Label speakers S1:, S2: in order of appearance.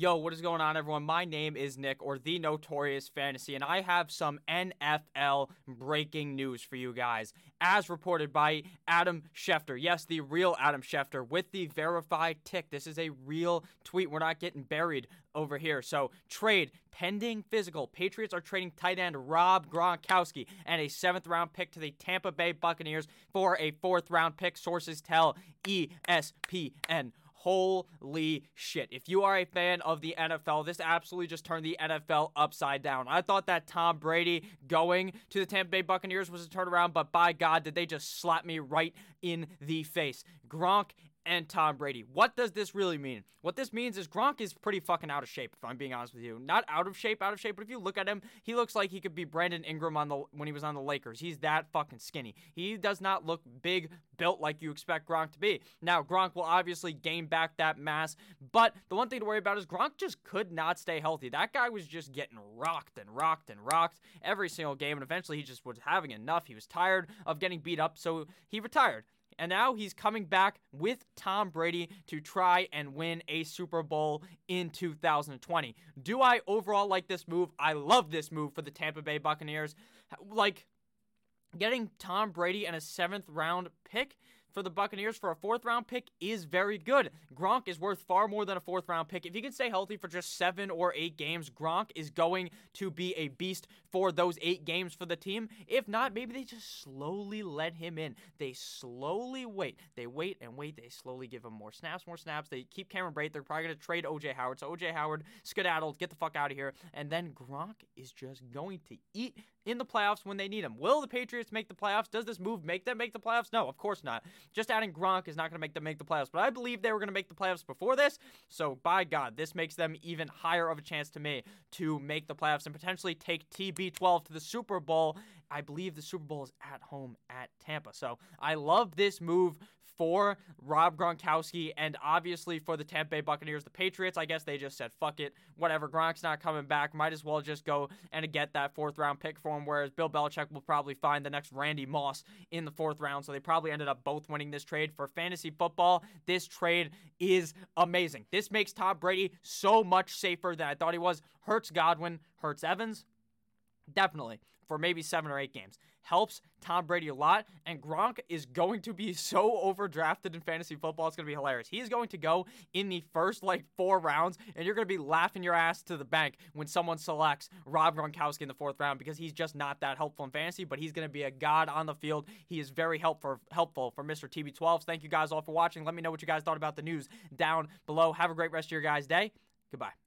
S1: Yo, what is going on, everyone? My name is Nick, or the Notorious Fantasy, and I have some NFL breaking news for you guys, as reported by Adam Schefter. Yes, the real Adam Schefter with the verified tick. This is a real tweet. We're not getting buried over here. So, trade pending physical. Patriots are trading tight end Rob Gronkowski and a seventh round pick to the Tampa Bay Buccaneers for a fourth round pick. Sources tell ESPN. Holy shit. If you are a fan of the NFL, this absolutely just turned the NFL upside down. I thought that Tom Brady going to the Tampa Bay Buccaneers was a turnaround, but by God, did they just slap me right in the face. Gronk and Tom Brady. What does this really mean? What this means is Gronk is pretty fucking out of shape, if I'm being honest with you. Not out of shape, out of shape, but if you look at him, he looks like he could be Brandon Ingram on the when he was on the Lakers. He's that fucking skinny. He does not look big, built like you expect Gronk to be. Now, Gronk will obviously gain back that mass, but the one thing to worry about is Gronk just could not stay healthy. That guy was just getting rocked and rocked and rocked every single game, and eventually he just was having enough. He was tired of getting beat up, so he retired. And now he's coming back with Tom Brady to try and win a Super Bowl in 2020. Do I overall like this move? I love this move for the Tampa Bay Buccaneers. Like, getting Tom Brady and a seventh round pick for the Buccaneers for a fourth round pick is very good. Gronk is worth far more than a fourth round pick. If he can stay healthy for just seven or eight games, Gronk is going to be a beast for those eight games for the team. If not, maybe they just slowly let him in. They slowly wait. They wait and wait. They slowly give him more snaps, more snaps. They keep Cameron Brate. They're probably going to trade OJ Howard. So OJ Howard skedaddled, get the fuck out of here. And then Gronk is just going to eat in the playoffs when they need him. Will the Patriots make the playoffs? Does this move make them make the playoffs? No, of course not. Just adding Gronk is not going to make them make the playoffs, but I believe they were going to make the playoffs before this. So, by God, this makes them even higher of a chance to me to make the playoffs and potentially take TB12 to the Super Bowl. I believe the Super Bowl is at home at Tampa. So, I love this move for Rob Gronkowski and obviously for the Tampa Bay Buccaneers. The Patriots, I guess they just said, fuck it, whatever. Gronk's not coming back. Might as well just go and get that fourth round pick for him. Whereas Bill Belichick will probably find the next Randy Moss in the fourth round. So they probably ended up both winning this trade. For fantasy football, this trade is amazing. This makes Tom Brady so much safer than I thought he was. Hurts Godwin, hurts Evans. Definitely for maybe seven or eight games. Helps Tom Brady a lot, and Gronk is going to be so overdrafted in fantasy football. It's going to be hilarious. He's going to go in the first like four rounds, and you're going to be laughing your ass to the bank when someone selects Rob Gronkowski in the fourth round because he's just not that helpful in fantasy, but he's going to be a god on the field. He is very helpful helpful for Mr. TB12s. Thank you guys all for watching. Let me know what you guys thought about the news down below. Have a great rest of your guys' day. Goodbye.